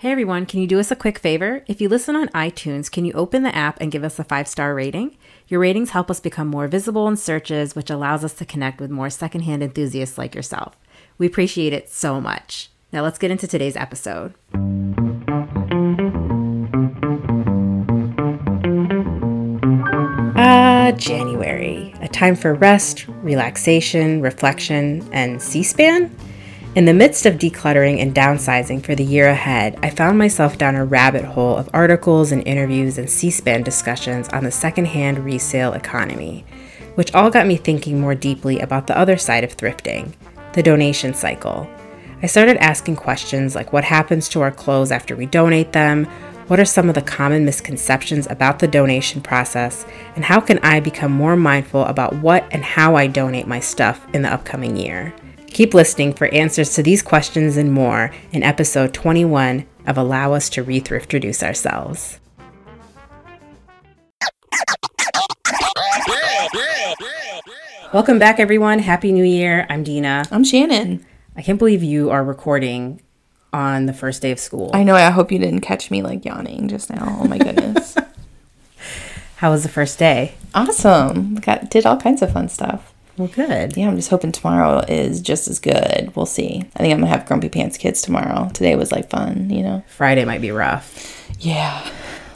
Hey everyone, can you do us a quick favor? If you listen on iTunes, can you open the app and give us a five star rating? Your ratings help us become more visible in searches, which allows us to connect with more secondhand enthusiasts like yourself. We appreciate it so much. Now let's get into today's episode. Ah, January, a time for rest, relaxation, reflection, and C SPAN? In the midst of decluttering and downsizing for the year ahead, I found myself down a rabbit hole of articles and interviews and C SPAN discussions on the secondhand resale economy, which all got me thinking more deeply about the other side of thrifting the donation cycle. I started asking questions like what happens to our clothes after we donate them, what are some of the common misconceptions about the donation process, and how can I become more mindful about what and how I donate my stuff in the upcoming year? Keep listening for answers to these questions and more in episode 21 of Allow Us to Rethrift Reduce Ourselves. Welcome back, everyone. Happy New Year. I'm Dina. I'm Shannon. I can't believe you are recording on the first day of school. I know. I hope you didn't catch me like yawning just now. Oh my goodness. How was the first day? Awesome. Got did all kinds of fun stuff. Well, good. Yeah, I'm just hoping tomorrow is just as good. We'll see. I think I'm gonna have grumpy pants kids tomorrow. Today was like fun, you know. Friday might be rough. Yeah.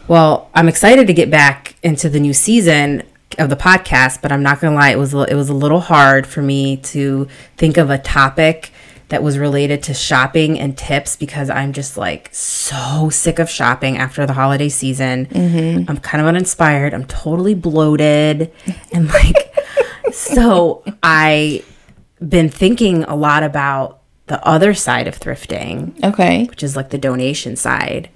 Well, I'm excited to get back into the new season of the podcast, but I'm not gonna lie, it was it was a little hard for me to think of a topic that was related to shopping and tips because I'm just like so sick of shopping after the holiday season. Mm-hmm. I'm kind of uninspired. I'm totally bloated and like so I been thinking a lot about the other side of thrifting. Okay. Which is like the donation side.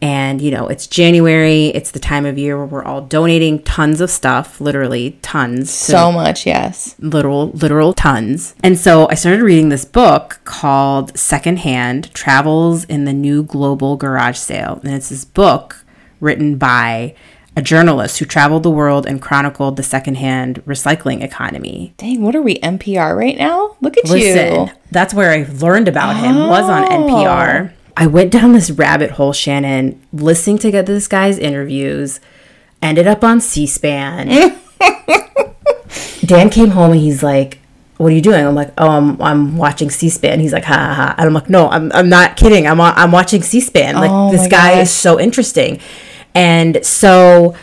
And you know, it's January, it's the time of year where we're all donating tons of stuff, literally tons. So much, yes. Literal literal tons. And so I started reading this book called Secondhand: Travels in the New Global Garage Sale. And it's this book written by a journalist who traveled the world and chronicled the secondhand recycling economy. Dang, what are we NPR right now? Look at Listen, you. That's where I learned about him. Oh. Was on oh. NPR. I went down this rabbit hole, Shannon, listening to this guy's interviews. Ended up on C-SPAN. Dan came home and he's like, "What are you doing?" I'm like, "Oh, I'm, I'm watching C-SPAN." He's like, "Ha ha ha!" And I'm like, "No, I'm, I'm not kidding. I'm I'm watching C-SPAN. Like oh this guy gosh. is so interesting." And so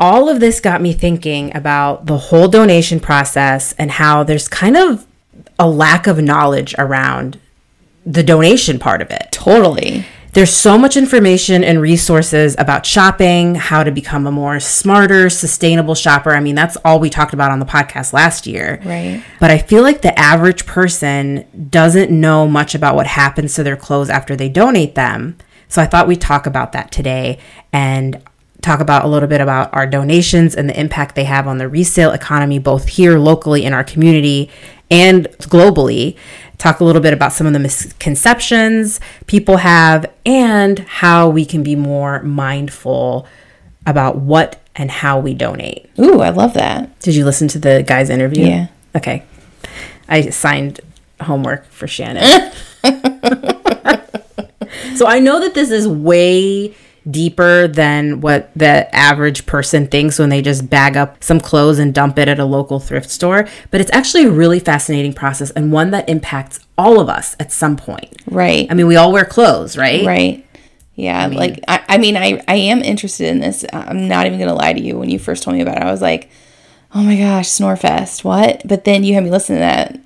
all of this got me thinking about the whole donation process and how there's kind of a lack of knowledge around the donation part of it. Totally. There's so much information and resources about shopping, how to become a more smarter, sustainable shopper. I mean, that's all we talked about on the podcast last year. Right. But I feel like the average person doesn't know much about what happens to their clothes after they donate them. So I thought we'd talk about that today and talk about a little bit about our donations and the impact they have on the resale economy, both here locally in our community and globally. Talk a little bit about some of the misconceptions people have and how we can be more mindful about what and how we donate. Ooh, I love that. Did you listen to the guy's interview? Yeah. Okay. I signed homework for Shannon. So I know that this is way deeper than what the average person thinks when they just bag up some clothes and dump it at a local thrift store. But it's actually a really fascinating process and one that impacts all of us at some point. Right. I mean, we all wear clothes, right? Right. Yeah. I mean, like, I, I mean, I, I am interested in this. I'm not even going to lie to you. When you first told me about it, I was like, oh my gosh, Snorefest, what? But then you had me listen to that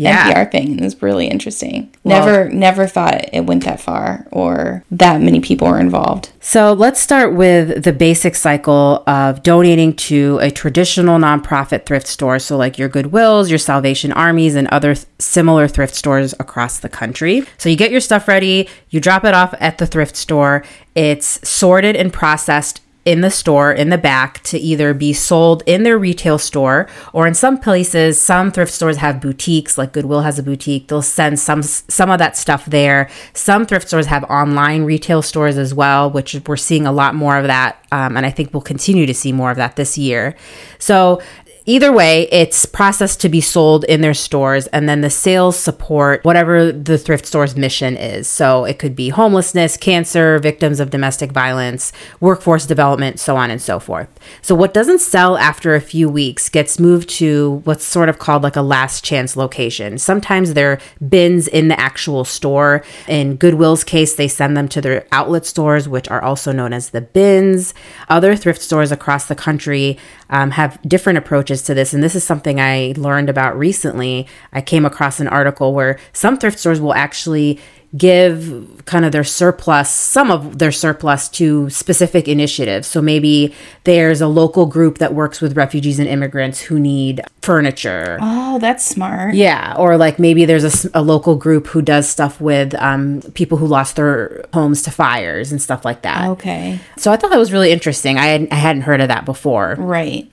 yeah. NPR thing and it's really interesting. Well, never never thought it went that far or that many people were involved. So let's start with the basic cycle of donating to a traditional nonprofit thrift store. So like your Goodwills, your Salvation Armies, and other th- similar thrift stores across the country. So you get your stuff ready, you drop it off at the thrift store. It's sorted and processed in the store in the back to either be sold in their retail store or in some places some thrift stores have boutiques like goodwill has a boutique they'll send some some of that stuff there. Some thrift stores have online retail stores as well which we're seeing a lot more of that um, and i think we'll continue to see more of that this year. So either way, it's processed to be sold in their stores, and then the sales support whatever the thrift store's mission is. So it could be homelessness, cancer, victims of domestic violence, workforce development, so on and so forth. So what doesn't sell after a few weeks gets moved to what's sort of called like a last chance location. Sometimes they're bins in the actual store. In Goodwill's case, they send them to their outlet stores, which are also known as the bins. Other thrift stores across the country um, have different approaches to this. And this is something I learned about recently. I came across an article where some thrift stores will actually give kind of their surplus, some of their surplus to specific initiatives. So maybe there's a local group that works with refugees and immigrants who need furniture. Oh, that's smart. Yeah. Or like maybe there's a, a local group who does stuff with um, people who lost their homes to fires and stuff like that. Okay. So I thought that was really interesting. I, had, I hadn't heard of that before. Right.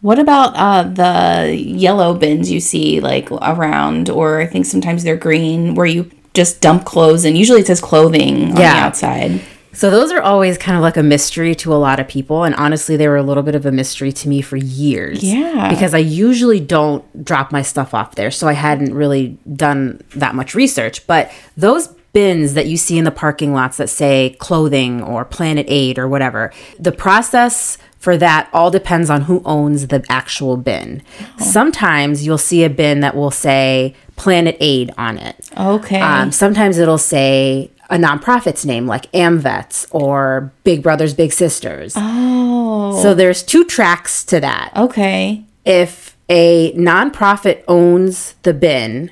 What about uh, the yellow bins you see like around, or I think sometimes they're green, where you just dump clothes and usually it says clothing on yeah. the outside. So those are always kind of like a mystery to a lot of people and honestly they were a little bit of a mystery to me for years. Yeah. Because I usually don't drop my stuff off there, so I hadn't really done that much research, but those bins that you see in the parking lots that say clothing or Planet Aid or whatever, the process for that all depends on who owns the actual bin. Oh. Sometimes you'll see a bin that will say Planet Aid on it. Okay. Um, sometimes it'll say a nonprofit's name like AMVETS or Big Brothers Big Sisters. Oh. So there's two tracks to that. Okay. If a nonprofit owns the bin,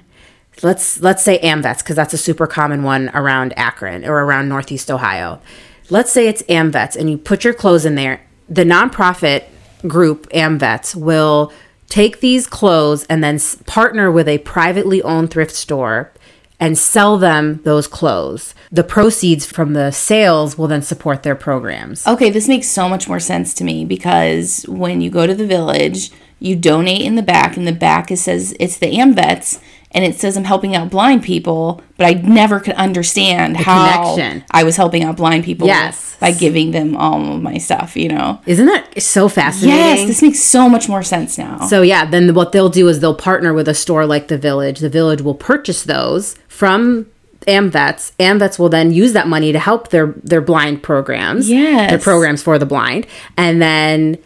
let's let's say AMVETS because that's a super common one around Akron or around Northeast Ohio. Let's say it's AMVETS and you put your clothes in there the nonprofit group AMVETS will take these clothes and then partner with a privately owned thrift store and sell them those clothes. The proceeds from the sales will then support their programs. Okay, this makes so much more sense to me because when you go to the village, you donate in the back, and the back it says it's the AMVETS, and it says I'm helping out blind people, but I never could understand the how connection. I was helping out blind people yes. by giving them all of my stuff, you know. Isn't that so fascinating? Yes, this makes so much more sense now. So yeah, then what they'll do is they'll partner with a store like the Village. The Village will purchase those from AMVETS. AMVETS will then use that money to help their their blind programs. Yes. Their programs for the blind. And then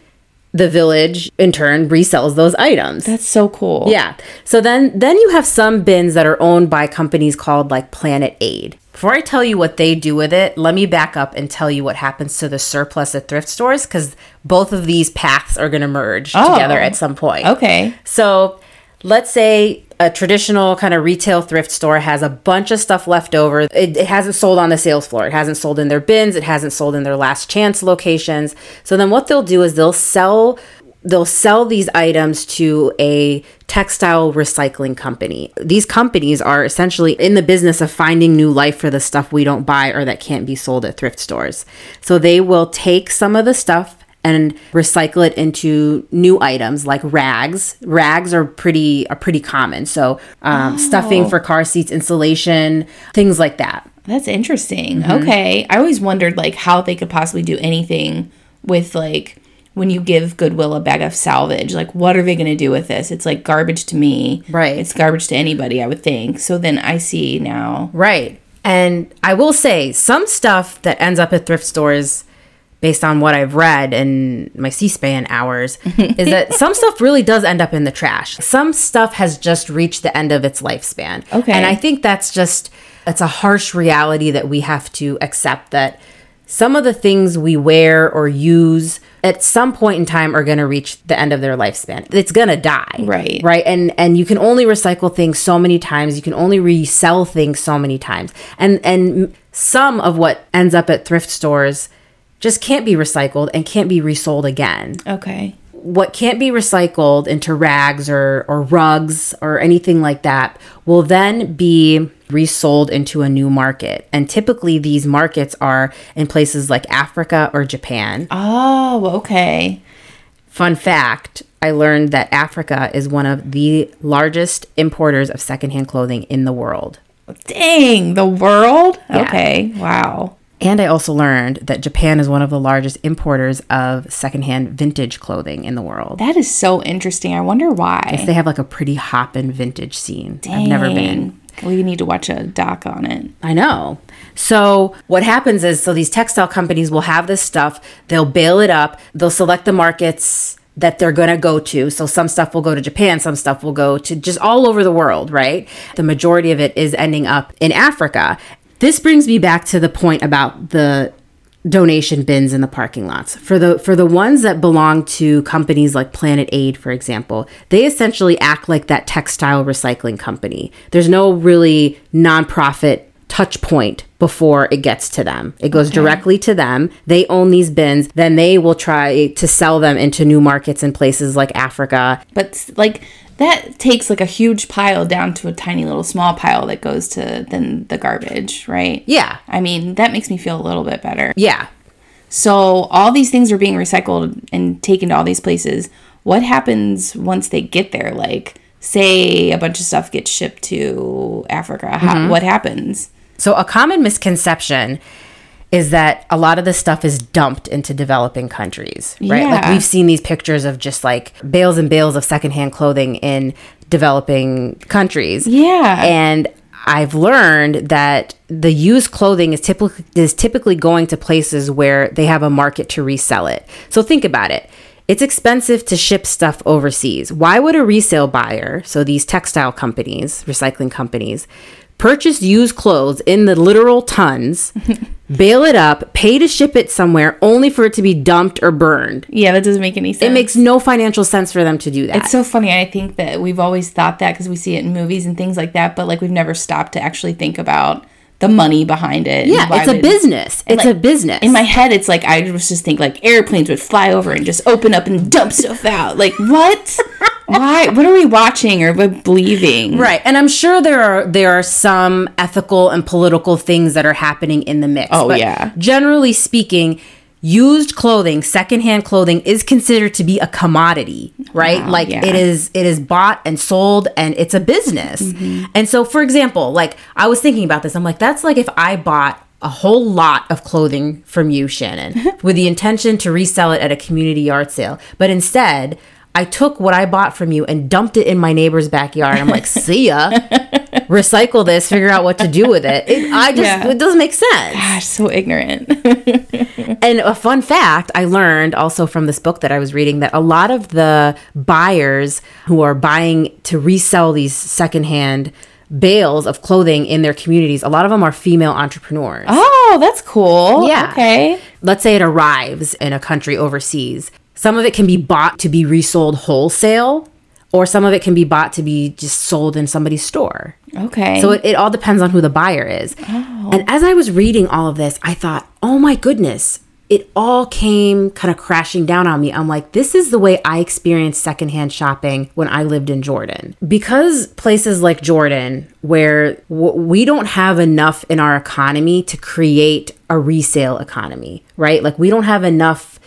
the village in turn resells those items. That's so cool. Yeah. So then then you have some bins that are owned by companies called like Planet Aid. Before I tell you what they do with it, let me back up and tell you what happens to the surplus at thrift stores cuz both of these paths are going to merge oh, together at some point. Okay. So let's say a traditional kind of retail thrift store has a bunch of stuff left over. It, it, hasn't sold on the sales floor. It hasn't sold in their bins. It hasn't sold in their last chance locations. So then what they'll do is they'll sell they'll sell these items to a textile recycling company. These companies are essentially in the business of finding new life for the stuff we don't buy or that can't be sold at thrift stores. So they will take some of the stuff and recycle it into new items like rags. Rags are pretty are pretty common. So um, oh. stuffing for car seats, insulation, things like that. That's interesting. Mm-hmm. Okay, I always wondered like how they could possibly do anything with like when you give Goodwill a bag of salvage, like what are they going to do with this? It's like garbage to me. Right. It's garbage to anybody, I would think. So then I see now. Right. And I will say some stuff that ends up at thrift stores based on what I've read in my C-SPAN hours, is that some stuff really does end up in the trash. Some stuff has just reached the end of its lifespan. Okay. And I think that's just it's a harsh reality that we have to accept that some of the things we wear or use at some point in time are going to reach the end of their lifespan. It's going to die. Right. Right. And and you can only recycle things so many times. You can only resell things so many times. And and some of what ends up at thrift stores just can't be recycled and can't be resold again. Okay. What can't be recycled into rags or, or rugs or anything like that will then be resold into a new market. And typically, these markets are in places like Africa or Japan. Oh, okay. Fun fact I learned that Africa is one of the largest importers of secondhand clothing in the world. Dang, the world? Yeah. Okay, wow. And I also learned that Japan is one of the largest importers of secondhand vintage clothing in the world. That is so interesting. I wonder why. Yes, they have like a pretty hoppin' vintage scene. Dang. I've never been. We need to watch a doc on it. I know. So what happens is so these textile companies will have this stuff, they'll bale it up, they'll select the markets that they're going to go to. So some stuff will go to Japan, some stuff will go to just all over the world, right? The majority of it is ending up in Africa. This brings me back to the point about the donation bins in the parking lots. For the for the ones that belong to companies like Planet Aid, for example, they essentially act like that textile recycling company. There's no really nonprofit touch point before it gets to them. It goes okay. directly to them. They own these bins. Then they will try to sell them into new markets in places like Africa. But like that takes like a huge pile down to a tiny little small pile that goes to then the garbage, right? Yeah. I mean, that makes me feel a little bit better. Yeah. So all these things are being recycled and taken to all these places. What happens once they get there? Like, say a bunch of stuff gets shipped to Africa. How, mm-hmm. What happens? So, a common misconception is that a lot of this stuff is dumped into developing countries, right? Yeah. Like we've seen these pictures of just like bales and bales of secondhand clothing in developing countries. Yeah. And I've learned that the used clothing is typically is typically going to places where they have a market to resell it. So think about it. It's expensive to ship stuff overseas. Why would a resale buyer, so these textile companies, recycling companies, purchase used clothes in the literal tons, bale it up, pay to ship it somewhere only for it to be dumped or burned. Yeah, that doesn't make any sense. It makes no financial sense for them to do that. It's so funny. I think that we've always thought that because we see it in movies and things like that, but like we've never stopped to actually think about the money behind it. Yeah, it's a business. It's like, a business. In my head, it's like I was just think like airplanes would fly over and just open up and dump stuff out. Like what? Why? What are we watching or believing? Right, and I'm sure there are there are some ethical and political things that are happening in the mix. Oh yeah. Generally speaking used clothing secondhand clothing is considered to be a commodity right wow, like yeah. it is it is bought and sold and it's a business mm-hmm. and so for example like i was thinking about this i'm like that's like if i bought a whole lot of clothing from you shannon with the intention to resell it at a community yard sale but instead I took what I bought from you and dumped it in my neighbor's backyard. I'm like, see ya. Recycle this, figure out what to do with it. it I just, yeah. it doesn't make sense. Gosh, so ignorant. and a fun fact I learned also from this book that I was reading that a lot of the buyers who are buying to resell these secondhand bales of clothing in their communities, a lot of them are female entrepreneurs. Oh, that's cool. Yeah. Okay. Let's say it arrives in a country overseas some of it can be bought to be resold wholesale, or some of it can be bought to be just sold in somebody's store. Okay. So it, it all depends on who the buyer is. Oh. And as I was reading all of this, I thought, oh my goodness, it all came kind of crashing down on me. I'm like, this is the way I experienced secondhand shopping when I lived in Jordan. Because places like Jordan, where w- we don't have enough in our economy to create a resale economy, right? Like, we don't have enough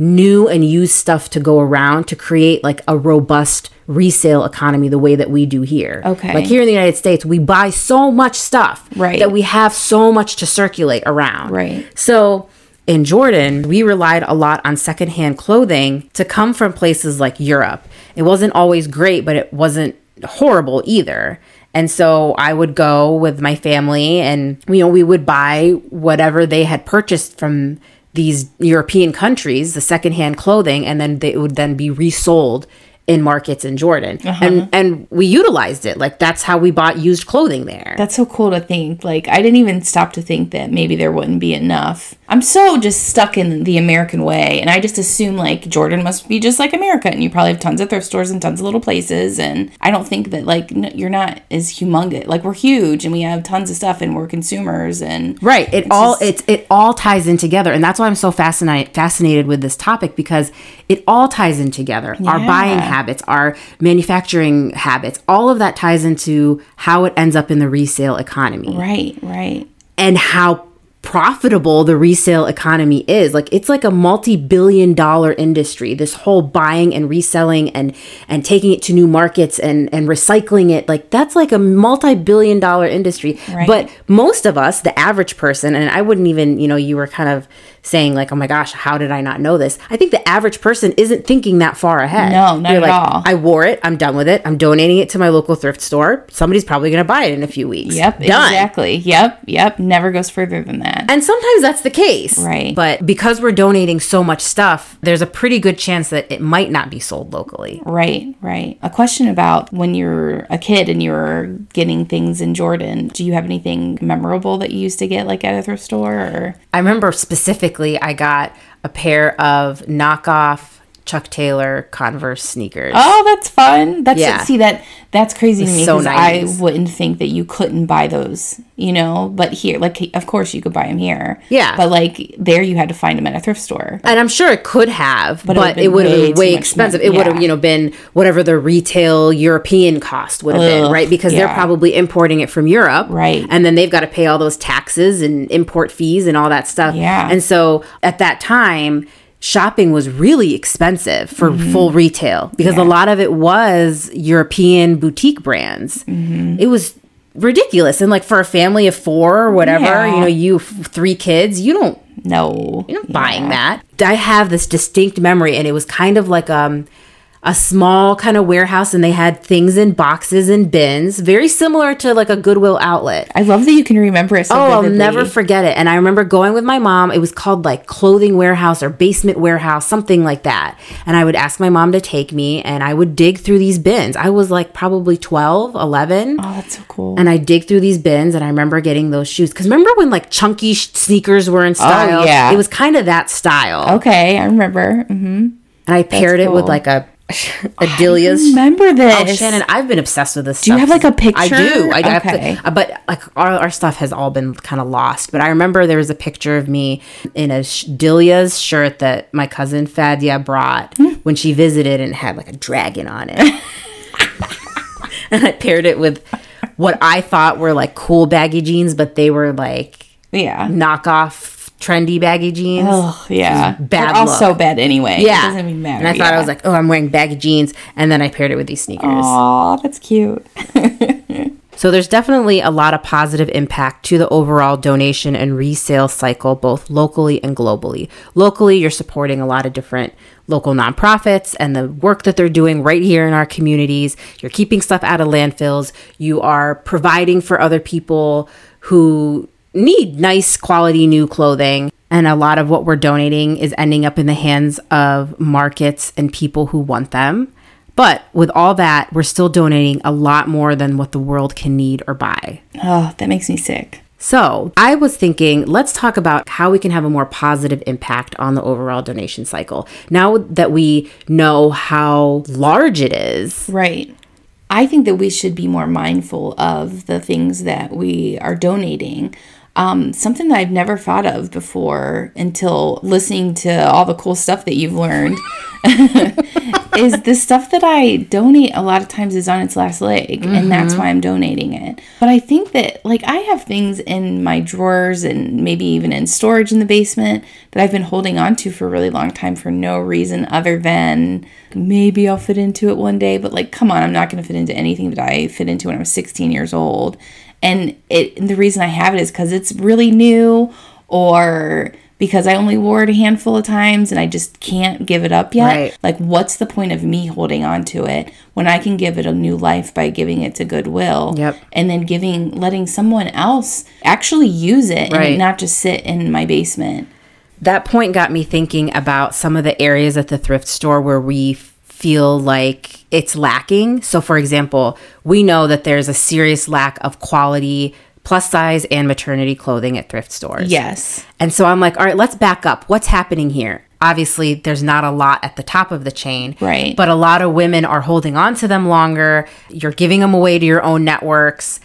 new and used stuff to go around to create like a robust resale economy the way that we do here. Okay. Like here in the United States, we buy so much stuff right. that we have so much to circulate around. Right. So in Jordan, we relied a lot on secondhand clothing to come from places like Europe. It wasn't always great, but it wasn't horrible either. And so I would go with my family and you know we would buy whatever they had purchased from these European countries, the secondhand clothing, and then they would then be resold in markets in Jordan. Uh-huh. And and we utilized it. Like that's how we bought used clothing there. That's so cool to think. Like I didn't even stop to think that maybe there wouldn't be enough. I'm so just stuck in the American way and I just assume like Jordan must be just like America and you probably have tons of thrift stores and tons of little places and I don't think that like no, you're not as humongous. Like we're huge and we have tons of stuff and we're consumers and Right. It it's all just, it's it all ties in together and that's why I'm so fascinated fascinated with this topic because it all ties in together. Yeah. Our buying habits our manufacturing habits, all of that ties into how it ends up in the resale economy. Right, right. And how profitable the resale economy is like it's like a multi-billion dollar industry this whole buying and reselling and and taking it to new markets and and recycling it like that's like a multi-billion dollar industry right. but most of us the average person and I wouldn't even you know you were kind of saying like, "Oh my gosh, how did I not know this?" I think the average person isn't thinking that far ahead. No, not You're at like, all. I wore it. I'm done with it. I'm donating it to my local thrift store. Somebody's probably going to buy it in a few weeks. Yep, done. exactly. Yep, yep. Never goes further than that. And sometimes that's the case, right? But because we're donating so much stuff, there's a pretty good chance that it might not be sold locally. Right, right. A question about when you're a kid and you're getting things in Jordan. Do you have anything memorable that you used to get like at a thrift store? Or I remember specifically, I got a pair of knockoff Chuck Taylor Converse sneakers. Oh, that's fun. That's yeah. see that that's crazy to me because so I wouldn't think that you couldn't buy those, you know. But here, like, of course you could buy them here. Yeah. But like there, you had to find them at a thrift store. And I'm sure it could have, but, but it would have been way, way expensive. It yeah. would have, you know, been whatever the retail European cost would have been, right? Because yeah. they're probably importing it from Europe, right? And then they've got to pay all those taxes and import fees and all that stuff. Yeah. And so at that time shopping was really expensive for mm-hmm. full retail because yeah. a lot of it was European boutique brands. Mm-hmm. It was ridiculous. And like for a family of four or whatever, yeah. you know, you three kids, you don't no, you're not yeah. buying that. I have this distinct memory, and it was kind of like um a small kind of warehouse and they had things in boxes and bins, very similar to like a Goodwill outlet. I love that you can remember it so Oh, vividly. I'll never forget it. And I remember going with my mom. It was called like clothing warehouse or basement warehouse, something like that. And I would ask my mom to take me and I would dig through these bins. I was like probably 12, 11. Oh, that's so cool. And I dig through these bins and I remember getting those shoes. Cause remember when like chunky sh- sneakers were in oh, style? Oh, yeah. It was kind of that style. Okay. I remember. Mm-hmm. And I paired cool. it with like a Adelia's. remember this. Oh, Shannon, I've been obsessed with this. Do you have like a picture? I do. I okay. To, uh, but like our, our stuff has all been kind of lost. But I remember there was a picture of me in a Delia's shirt that my cousin Fadia brought hmm. when she visited, and had like a dragon on it. and I paired it with what I thought were like cool baggy jeans, but they were like yeah knockoff trendy baggy jeans. Oh yeah, bad. They're all so bad anyway. Yeah, it doesn't even matter. And I thought yeah. I was like, oh, I'm wearing baggy jeans, and then I paired it with these sneakers. Oh, that's cute. so there's definitely a lot of positive impact to the overall donation and resale cycle, both locally and globally. Locally, you're supporting a lot of different local nonprofits and the work that they're doing right here in our communities. You're keeping stuff out of landfills. You are providing for other people who need nice quality new clothing. And a lot of what we're donating is ending up in the hands of markets and people who want them. But with all that, we're still donating a lot more than what the world can need or buy. Oh, that makes me sick. So, I was thinking, let's talk about how we can have a more positive impact on the overall donation cycle. Now that we know how large it is. Right. I think that we should be more mindful of the things that we are donating um, something that I've never thought of before until listening to all the cool stuff that you've learned is the stuff that I donate a lot of times is on its last leg, mm-hmm. and that's why I'm donating it. But I think that, like, I have things in my drawers and maybe even in storage in the basement that I've been holding on to for a really long time for no reason other than maybe I'll fit into it one day. But, like, come on, I'm not going to fit into anything that I fit into when I was 16 years old and it the reason I have it is because it's really new or because I only wore it a handful of times and I just can't give it up yet. Right. Like, what's the point of me holding on to it when I can give it a new life by giving it to Goodwill? Yep. And then giving, letting someone else actually use it right. and not just sit in my basement. That point got me thinking about some of the areas at the thrift store where we feel like it's lacking. So, for example, we know that there's a serious lack of quality plus size and maternity clothing at thrift stores. Yes. And so I'm like, all right, let's back up. What's happening here? Obviously, there's not a lot at the top of the chain. Right. But a lot of women are holding on to them longer. You're giving them away to your own networks.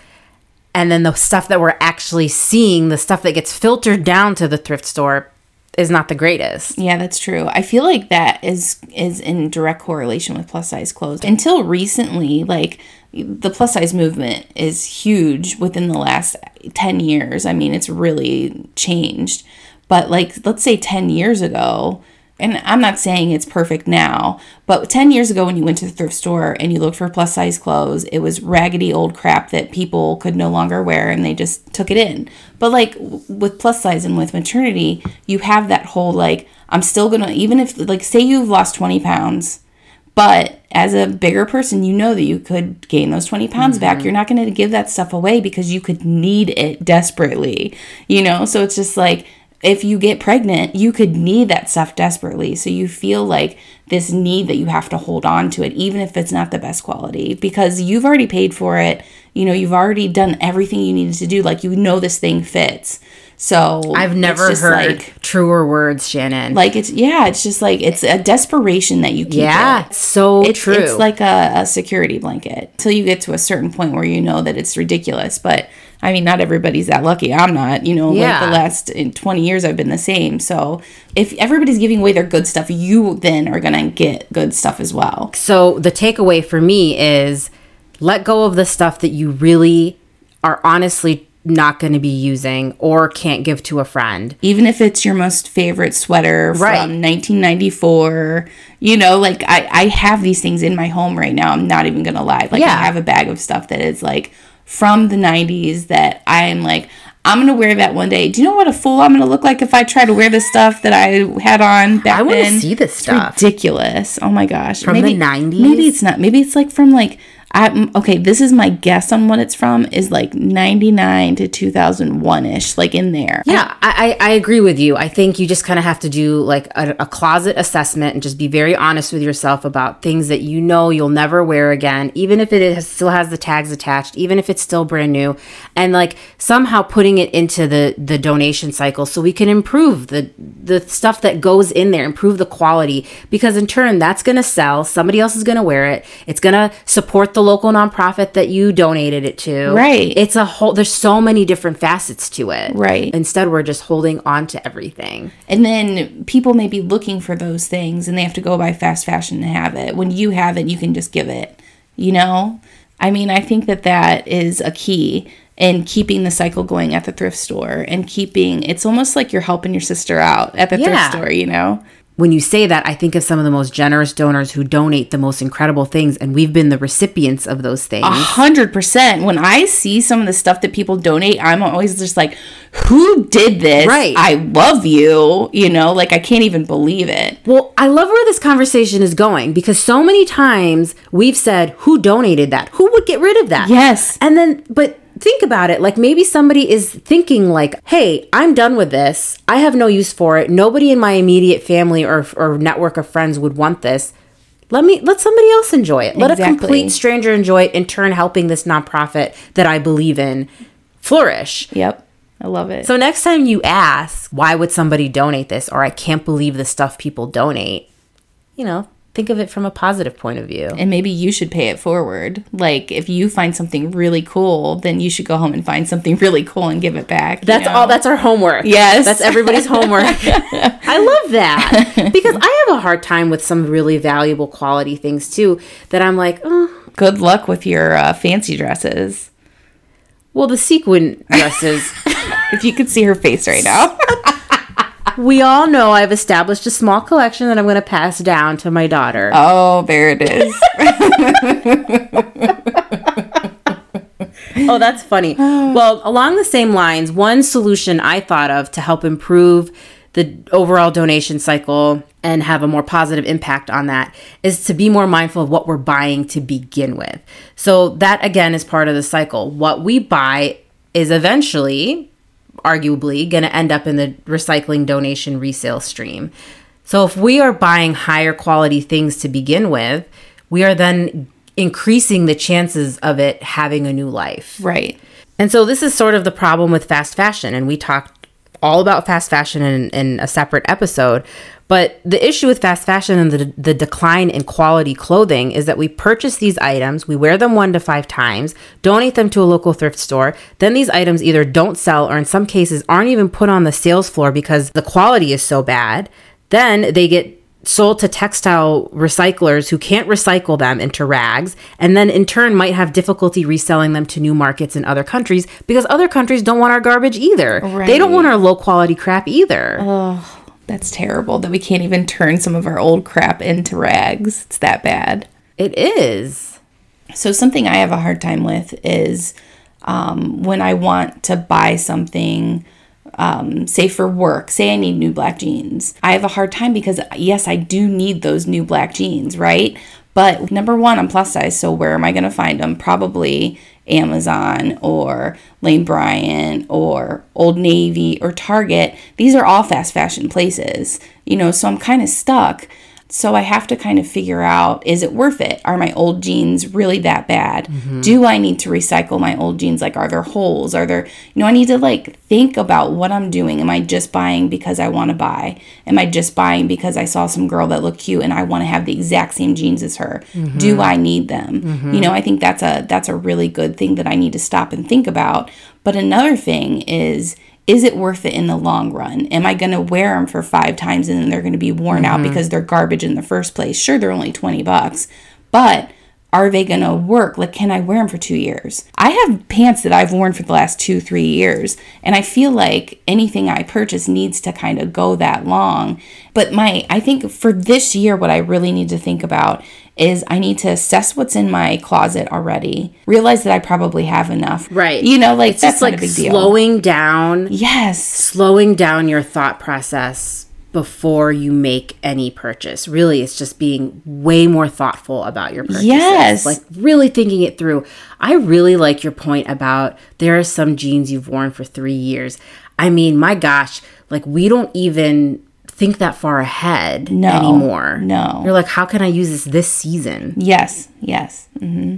And then the stuff that we're actually seeing, the stuff that gets filtered down to the thrift store, is not the greatest. Yeah, that's true. I feel like that is is in direct correlation with plus size clothes. Until recently, like the plus size movement is huge within the last 10 years. I mean, it's really changed. But like let's say 10 years ago, and I'm not saying it's perfect now, but 10 years ago when you went to the thrift store and you looked for plus size clothes, it was raggedy old crap that people could no longer wear and they just took it in. But like with plus size and with maternity, you have that whole like, I'm still gonna, even if, like, say you've lost 20 pounds, but as a bigger person, you know that you could gain those 20 pounds mm-hmm. back. You're not going to give that stuff away because you could need it desperately, you know? So it's just like, if you get pregnant, you could need that stuff desperately. So you feel like this need that you have to hold on to it, even if it's not the best quality, because you've already paid for it. You know, you've already done everything you needed to do. Like, you know, this thing fits. So I've never heard like, truer words, Shannon. Like it's yeah, it's just like it's a desperation that you keep. Yeah, it. so it's, true. It's like a, a security blanket till you get to a certain point where you know that it's ridiculous. But I mean, not everybody's that lucky. I'm not. You know, yeah. like the last in 20 years, I've been the same. So if everybody's giving away their good stuff, you then are gonna get good stuff as well. So the takeaway for me is let go of the stuff that you really are honestly not going to be using or can't give to a friend. Even if it's your most favorite sweater right. from 1994, you know, like I, I have these things in my home right now. I'm not even going to lie. Like yeah. I have a bag of stuff that is like from the 90s that I am like, I'm gonna wear that one day. Do you know what a fool I'm gonna look like if I try to wear the stuff that I had on back I want to see this stuff. Ridiculous. Oh my gosh. From maybe, the 90s. Maybe it's not. Maybe it's like from like I mm, okay, this is my guess on what it's from is like 99 to 2001ish, like in there. Yeah, I, I, I agree with you. I think you just kind of have to do like a, a, closet assessment and just be very honest with yourself about things that you know you'll never wear again, even if it still has the tags attached, even if it's still brand new, and like somehow putting it into the the donation cycle so we can improve the the stuff that goes in there, improve the quality because in turn that's going to sell, somebody else is going to wear it, it's going to support the local nonprofit that you donated it to. Right. It's a whole, there's so many different facets to it. Right. Instead, we're just holding on to everything. And then people may be looking for those things and they have to go buy fast fashion to have it. When you have it, you can just give it, you know? I mean, I think that that is a key in keeping the cycle going at the thrift store and keeping it's almost like you're helping your sister out at the yeah. thrift store, you know? When you say that, I think of some of the most generous donors who donate the most incredible things, and we've been the recipients of those things. A hundred percent. When I see some of the stuff that people donate, I'm always just like, "Who did this? Right? I love you. You know, like I can't even believe it." Well, I love where this conversation is going because so many times we've said, "Who donated that? Who would get rid of that?" Yes, and then, but think about it like maybe somebody is thinking like hey i'm done with this. I have no use for it. Nobody in my immediate family or, or network of friends would want this. Let me let somebody else enjoy it. Let exactly. a complete stranger enjoy it in turn helping this nonprofit that i believe in flourish. Yep. I love it. So next time you ask why would somebody donate this or i can't believe the stuff people donate you know think of it from a positive point of view. And maybe you should pay it forward. Like if you find something really cool, then you should go home and find something really cool and give it back. That's know? all that's our homework. Yes. That's everybody's homework. I love that. Because I have a hard time with some really valuable quality things too that I'm like, oh. Good luck with your uh, fancy dresses. Well, the sequin dresses. if you could see her face right now we all know I've established a small collection that I'm going to pass down to my daughter. Oh, there it is. oh, that's funny. Well, along the same lines, one solution I thought of to help improve the overall donation cycle and have a more positive impact on that is to be more mindful of what we're buying to begin with. So, that again is part of the cycle. What we buy is eventually arguably going to end up in the recycling donation resale stream. So if we are buying higher quality things to begin with, we are then increasing the chances of it having a new life. Right. And so this is sort of the problem with fast fashion and we talked all about fast fashion in, in a separate episode. But the issue with fast fashion and the, the decline in quality clothing is that we purchase these items, we wear them one to five times, donate them to a local thrift store. Then these items either don't sell or in some cases aren't even put on the sales floor because the quality is so bad. Then they get sold to textile recyclers who can't recycle them into rags and then in turn might have difficulty reselling them to new markets in other countries because other countries don't want our garbage either. Right. They don't want our low quality crap either. Oh. That's terrible that we can't even turn some of our old crap into rags. It's that bad. It is. So, something I have a hard time with is um, when I want to buy something, um, say for work, say I need new black jeans. I have a hard time because, yes, I do need those new black jeans, right? But number one, I'm plus size, so where am I going to find them? Probably Amazon or Lane Bryant or Old Navy or Target. These are all fast fashion places, you know, so I'm kind of stuck. So I have to kind of figure out is it worth it? Are my old jeans really that bad? Mm-hmm. Do I need to recycle my old jeans? Like, are there holes? Are there, you know, I need to like think about what I'm doing. Am I just buying because I want to buy? Am I just buying because I saw some girl that looked cute and I want to have the exact same jeans as her? Mm-hmm. Do I need them? Mm-hmm. You know, I think that's a that's a really good thing that I need to stop and think about. But another thing is is it worth it in the long run? Am I going to wear them for five times and then they're going to be worn mm-hmm. out because they're garbage in the first place? Sure, they're only 20 bucks, but are they going to work? Like, can I wear them for two years? I have pants that I've worn for the last two, three years, and I feel like anything I purchase needs to kind of go that long. But my, I think for this year, what I really need to think about is I need to assess what's in my closet already, realize that I probably have enough. Right. You know, like it's that's just like a big deal. Slowing down. Yes. Slowing down your thought process before you make any purchase. Really, it's just being way more thoughtful about your purchases. Yes. Like really thinking it through. I really like your point about there are some jeans you've worn for three years. I mean, my gosh, like we don't even think that far ahead no, anymore. No. You're like, how can I use this this season? Yes. Yes. Mm-hmm.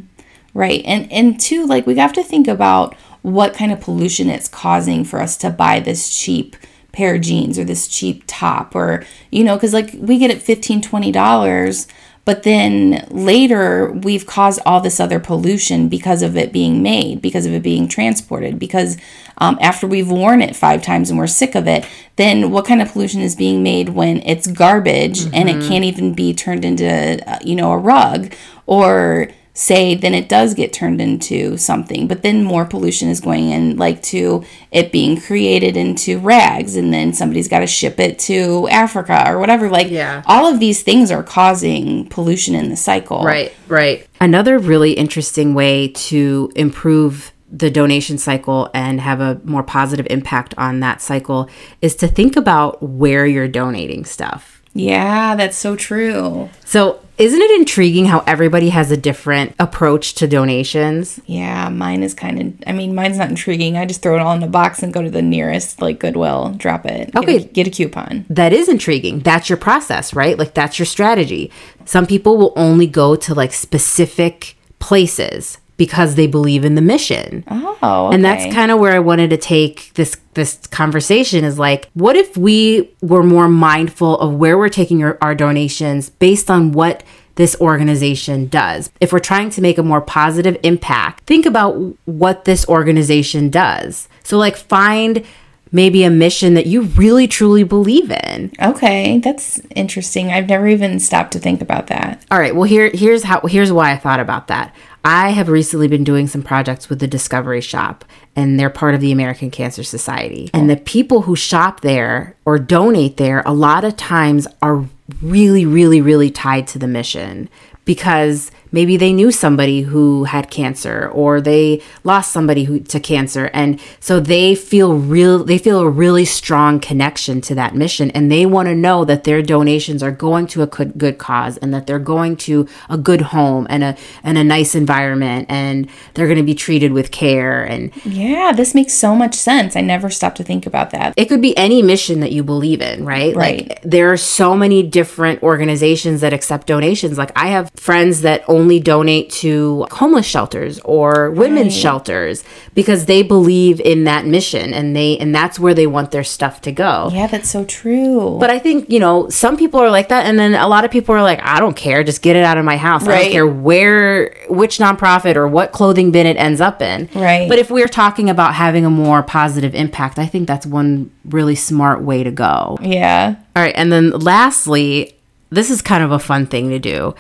Right. And and two, like we have to think about what kind of pollution it's causing for us to buy this cheap pair of jeans or this cheap top or you know because like we get it 15 20 dollars but then later we've caused all this other pollution because of it being made because of it being transported because um, after we've worn it five times and we're sick of it then what kind of pollution is being made when it's garbage mm-hmm. and it mm-hmm. can't even be turned into uh, you know a rug or say, then it does get turned into something. But then more pollution is going in, like to it being created into rags, and then somebody's got to ship it to Africa or whatever. Like, yeah. all of these things are causing pollution in the cycle. Right, right. Another really interesting way to improve the donation cycle and have a more positive impact on that cycle is to think about where you're donating stuff. Yeah, that's so true. So, isn't it intriguing how everybody has a different approach to donations? Yeah, mine is kind of, I mean, mine's not intriguing. I just throw it all in a box and go to the nearest, like, Goodwill, drop it. Okay. Get a, get a coupon. That is intriguing. That's your process, right? Like, that's your strategy. Some people will only go to, like, specific places because they believe in the mission. Oh, okay. and that's kind of where I wanted to take this this conversation is like, what if we were more mindful of where we're taking our, our donations based on what this organization does. If we're trying to make a more positive impact, think about what this organization does. So, like, find maybe a mission that you really truly believe in. Okay, that's interesting. I've never even stopped to think about that. All right, well here here's how here's why I thought about that. I have recently been doing some projects with the Discovery Shop, and they're part of the American Cancer Society. And the people who shop there or donate there a lot of times are really, really, really tied to the mission because maybe they knew somebody who had cancer or they lost somebody who to cancer and so they feel real they feel a really strong connection to that mission and they want to know that their donations are going to a good, good cause and that they're going to a good home and a and a nice environment and they're going to be treated with care and yeah this makes so much sense. I never stopped to think about that. It could be any mission that you believe in right? Right. like there are so many different organizations that accept donations. Like i have friends that only only donate to homeless shelters or women's right. shelters because they believe in that mission and they and that's where they want their stuff to go. Yeah, that's so true. But I think, you know, some people are like that and then a lot of people are like, I don't care, just get it out of my house. Right. I don't care where which nonprofit or what clothing bin it ends up in. Right. But if we're talking about having a more positive impact, I think that's one really smart way to go. Yeah. All right, and then lastly, this is kind of a fun thing to do.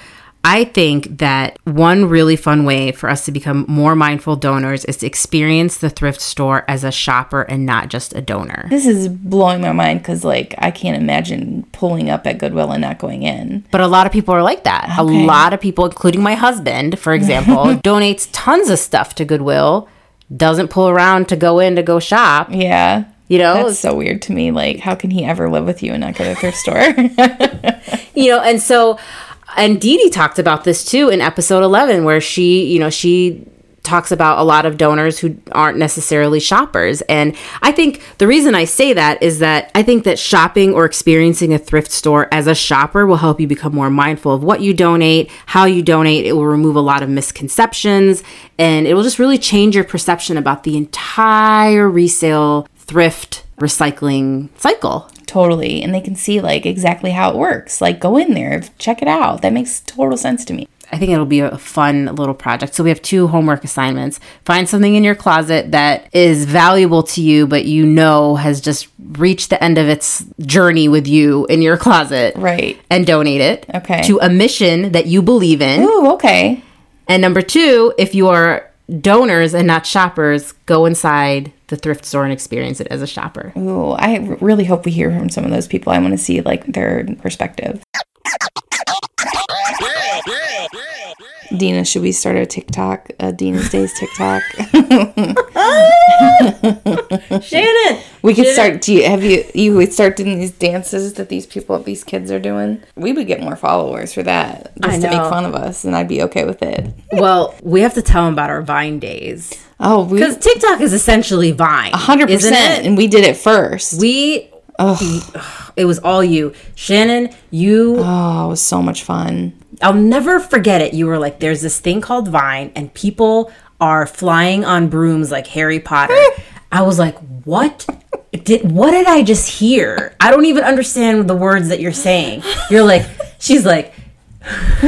I think that one really fun way for us to become more mindful donors is to experience the thrift store as a shopper and not just a donor. This is blowing my mind because, like, I can't imagine pulling up at Goodwill and not going in. But a lot of people are like that. Okay. A lot of people, including my husband, for example, donates tons of stuff to Goodwill, doesn't pull around to go in to go shop. Yeah. You know, that's so weird to me. Like, how can he ever live with you and not go to the thrift store? you know, and so and Dee Dee talked about this too in episode 11, where she, you know, she talks about a lot of donors who aren't necessarily shoppers. And I think the reason I say that is that I think that shopping or experiencing a thrift store as a shopper will help you become more mindful of what you donate, how you donate. It will remove a lot of misconceptions and it will just really change your perception about the entire resale thrift recycling cycle. Totally. And they can see like exactly how it works. Like go in there, check it out. That makes total sense to me. I think it'll be a fun little project. So we have two homework assignments. Find something in your closet that is valuable to you, but you know has just reached the end of its journey with you in your closet. Right. And donate it. Okay. To a mission that you believe in. Ooh, okay. And number two, if you are donors and not shoppers, go inside the thrift store and experience it as a shopper. Ooh, I really hope we hear from some of those people. I want to see like their perspective. Dina, should we start a TikTok? A Dina's Days TikTok. Shannon, we could start. Do you have you you would start doing these dances that these people, these kids are doing? We would get more followers for that, just to make fun of us, and I'd be okay with it. Well, we have to tell them about our Vine days. Oh, because TikTok is essentially Vine, hundred percent, and we did it first. We Oh, it was all you. Shannon, you. Oh, it was so much fun. I'll never forget it. You were like, there's this thing called Vine, and people are flying on brooms like Harry Potter. I was like, what? Did what did I just hear? I don't even understand the words that you're saying. You're like, she's like,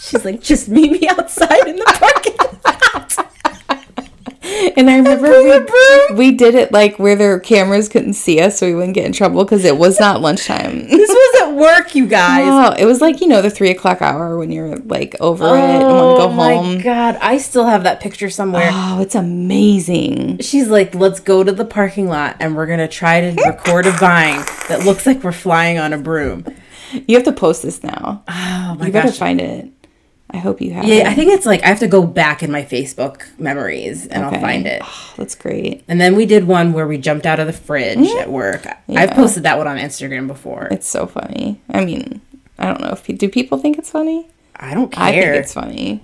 she's like, just meet me outside in the parking. And I remember we, we did it like where their cameras couldn't see us so we wouldn't get in trouble because it was not lunchtime. this was at work, you guys. Oh, it was like, you know, the three o'clock hour when you're like over oh, it and want to go home. Oh my God. I still have that picture somewhere. Oh, it's amazing. She's like, let's go to the parking lot and we're going to try to record a vine that looks like we're flying on a broom. You have to post this now. Oh my You gosh. better find it. I hope you have. Yeah, it. I think it's like I have to go back in my Facebook memories and okay. I'll find it. Oh, that's great. And then we did one where we jumped out of the fridge mm-hmm. at work. Yeah. I've posted that one on Instagram before. It's so funny. I mean, I don't know if do people think it's funny. I don't care. I think it's funny.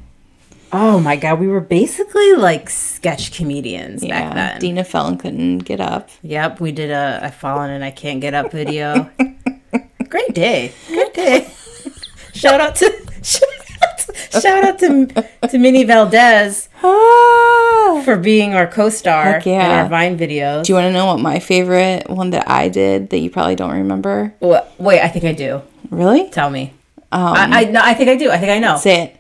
Oh my god, we were basically like sketch comedians yeah, back then. Dina fell and couldn't get up. Yep, we did a I've fallen and I can't get up video. Great day. Good day. Shout out to Shout out to to Minnie Valdez ah. for being our co-star yeah. in our Vine videos. Do you want to know what my favorite one that I did that you probably don't remember? Well, wait, I think I do. Really? Tell me. Um, I, I no, I think I do. I think I know. Say it.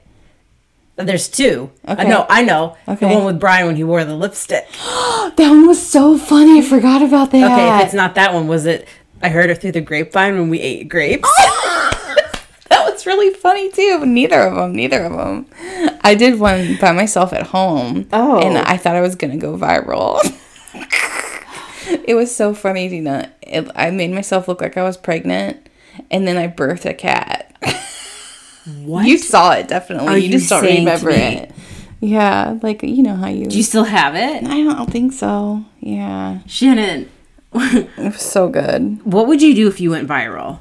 There's two. Okay. Uh, no, I know. Okay. The one with Brian when he wore the lipstick. that one was so funny. I forgot about that. Okay, if it's not that one, was it? I heard it through the grapevine when we ate grapes. It's really funny too. Neither of them. Neither of them. I did one by myself at home. Oh. And I thought I was gonna go viral. it was so funny, Dina. It, I made myself look like I was pregnant, and then I birthed a cat. What? You saw it definitely. Are you, just don't remember it. Yeah, like you know how you. Do you still have it? I don't think so. Yeah. Shannon. it was so good. What would you do if you went viral?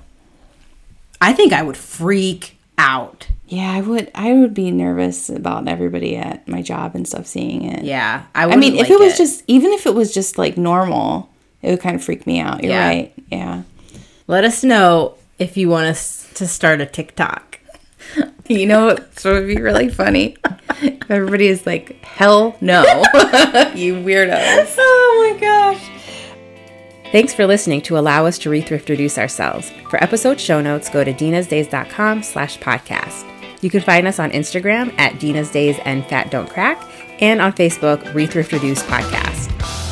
I think I would freak out. Yeah, I would. I would be nervous about everybody at my job and stuff seeing it. Yeah, I. I mean, if it was it. just, even if it was just like normal, it would kind of freak me out. You're yeah. right. Yeah. Let us know if you want us to start a TikTok you know, so it'd be really funny. Everybody is like, hell no, you weirdos. Oh my gosh. Thanks for listening to allow us to rethrift reduce ourselves. For episode show notes, go to dinasdays.com slash podcast. You can find us on Instagram at Dina's Days and Fat Don't Crack and on Facebook, Rethrift Reduce Podcast.